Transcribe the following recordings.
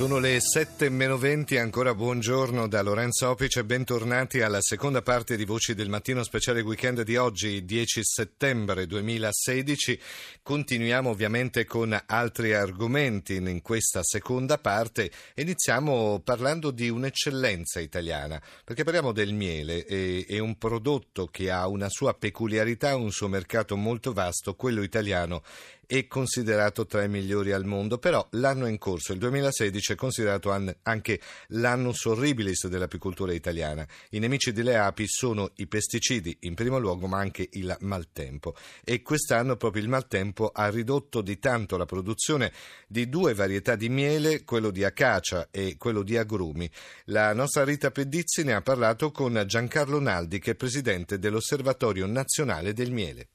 Sono le 7 meno 20, ancora buongiorno da Lorenzo Opic e bentornati alla seconda parte di Voci del Mattino speciale weekend di oggi, 10 settembre 2016. Continuiamo ovviamente con altri argomenti in questa seconda parte. Iniziamo parlando di un'eccellenza italiana, perché parliamo del miele, è un prodotto che ha una sua peculiarità, un suo mercato molto vasto, quello italiano è considerato tra i migliori al mondo, però l'anno in corso, il 2016, è considerato anche l'annus horribilis dell'apicoltura italiana. I nemici delle api sono i pesticidi in primo luogo, ma anche il maltempo. E quest'anno proprio il maltempo ha ridotto di tanto la produzione di due varietà di miele, quello di acacia e quello di agrumi. La nostra Rita Pedizzi ne ha parlato con Giancarlo Naldi, che è presidente dell'Osservatorio Nazionale del Miele.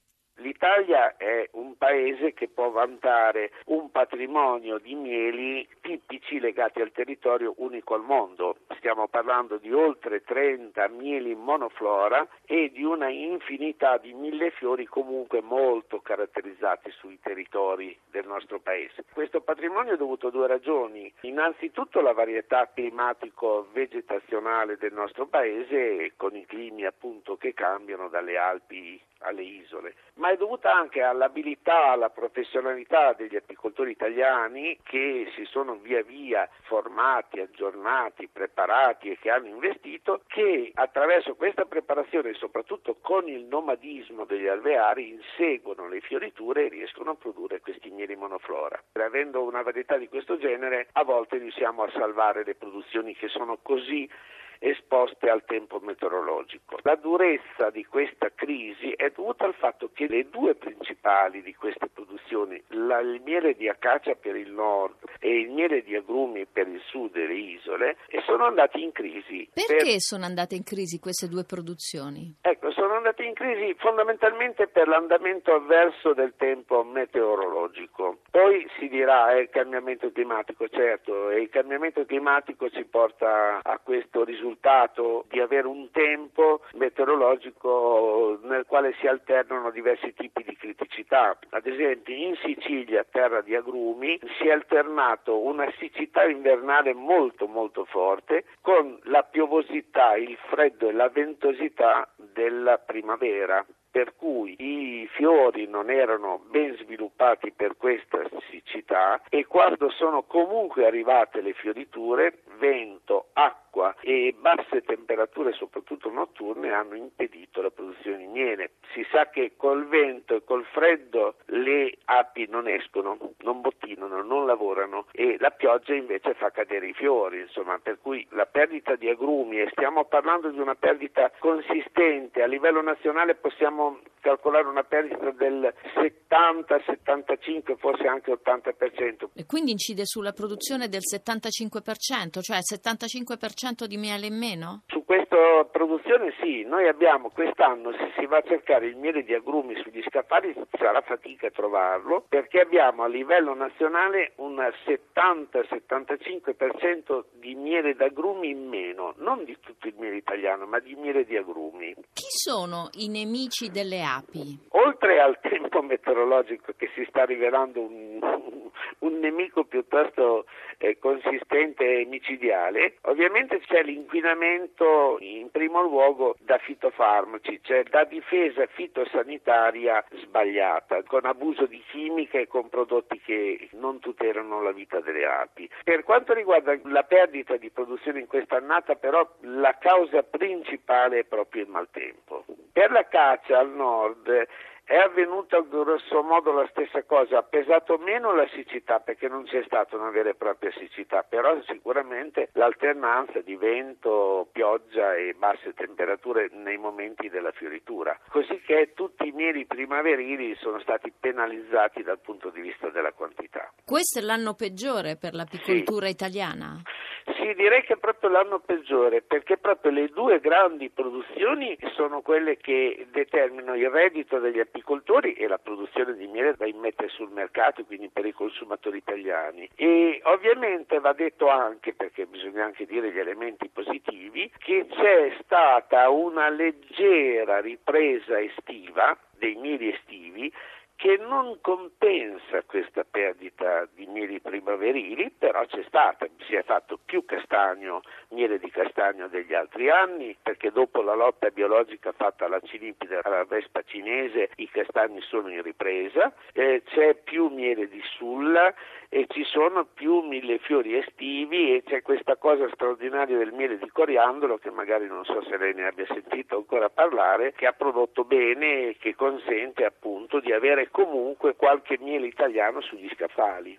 L'Italia è un paese che può vantare un patrimonio di mieli tipici legati al territorio unico al mondo. Stiamo parlando di oltre 30 mieli monoflora e di una infinità di millefiori comunque molto caratterizzati sui territori del nostro paese. Questo patrimonio è dovuto a due ragioni. Innanzitutto la varietà climatico-vegetazionale del nostro paese con i climi appunto che cambiano dalle Alpi alle isole, ma è dovuta anche all'abilità, alla professionalità degli apicoltori italiani che si sono via via formati, aggiornati, preparati e che hanno investito, che attraverso questa preparazione soprattutto con il nomadismo degli alveari inseguono le fioriture e riescono a produrre questi mieli monoflora. Avendo una varietà di questo genere, a volte riusciamo a salvare le produzioni che sono così esposte al tempo meteorologico. La durezza di questa crisi è dovuta al fatto che le due principali di queste produzioni, la, il miele di acacia per il nord e il miele di agrumi per il sud delle isole, sono andati in crisi. Perché per... sono andate in crisi queste due produzioni? Ecco, sono andate in crisi fondamentalmente per l'andamento avverso del tempo meteorologico. Dirà è il cambiamento climatico, certo, e il cambiamento climatico ci porta a questo risultato di avere un tempo meteorologico nel quale si alternano diversi tipi di criticità. Ad esempio in Sicilia, terra di agrumi, si è alternato una siccità invernale molto molto forte con la piovosità, il freddo e la ventosità della primavera per cui i fiori non erano ben sviluppati per questa siccità e quando sono comunque arrivate le fioriture, vento, acqua, acqua e basse temperature, soprattutto notturne, hanno impedito la produzione di miele. Si sa che col vento e col freddo le api non escono, non bottinano, non lavorano e la pioggia invece fa cadere i fiori, insomma, per cui la perdita di agrumi, e stiamo parlando di una perdita consistente, a livello nazionale possiamo calcolare una perdita del 70, 75, forse anche 80%. E quindi incide sulla produzione del 75%, cioè 75% 10% di miele in meno? Su questa produzione sì, noi abbiamo quest'anno se si va a cercare il miele di agrumi sugli scaffali sarà fatica a trovarlo perché abbiamo a livello nazionale un 70-75% di miele d'agrumi in meno, non di tutto il miele italiano ma di miele di agrumi. Chi sono i nemici delle api? Oltre al tempo meteorologico che si sta rivelando un, un nemico piuttosto eh, consistente e micidiale, ovviamente c'è l'inquinamento in primo luogo da fitofarmaci, cioè da difesa fitosanitaria sbagliata, con abuso di chimiche e con prodotti che non tutelano la vita delle api. Per quanto riguarda la perdita di produzione in quest'annata, però la causa principale è proprio il maltempo. Per la caccia al nord è avvenuta grosso modo la stessa cosa, ha pesato meno la siccità perché non c'è stata una vera e propria siccità, però sicuramente l'alternanza di vento, pioggia e basse temperature nei momenti della fioritura, così che tutti i mieli primaverili sono stati penalizzati dal punto di vista della quantità. Questo è l'anno peggiore per l'apicoltura sì. italiana? Sì, direi che è proprio l'anno peggiore perché proprio le due grandi produzioni sono quelle che determinano il reddito degli apicoltori e la produzione di miele da immettere sul mercato, quindi per i consumatori italiani. E ovviamente va detto anche, perché bisogna anche dire gli elementi positivi, che c'è stata una leggera ripresa estiva dei mieli estivi che non compensa questa perdita di mieli primaverili, però c'è stata, si è fatto più castagno, miele di castagno degli altri anni, perché dopo la lotta biologica fatta alla cinipide, alla vespa cinese, i castagni sono in ripresa, eh, c'è più miele di sulla e ci sono più millefiori estivi e c'è questa cosa straordinaria del miele di coriandolo che magari non so se lei ne abbia sentito ancora parlare, che ha prodotto bene e che consente appunto di avere comunque qualche miele italiano sugli scaffali.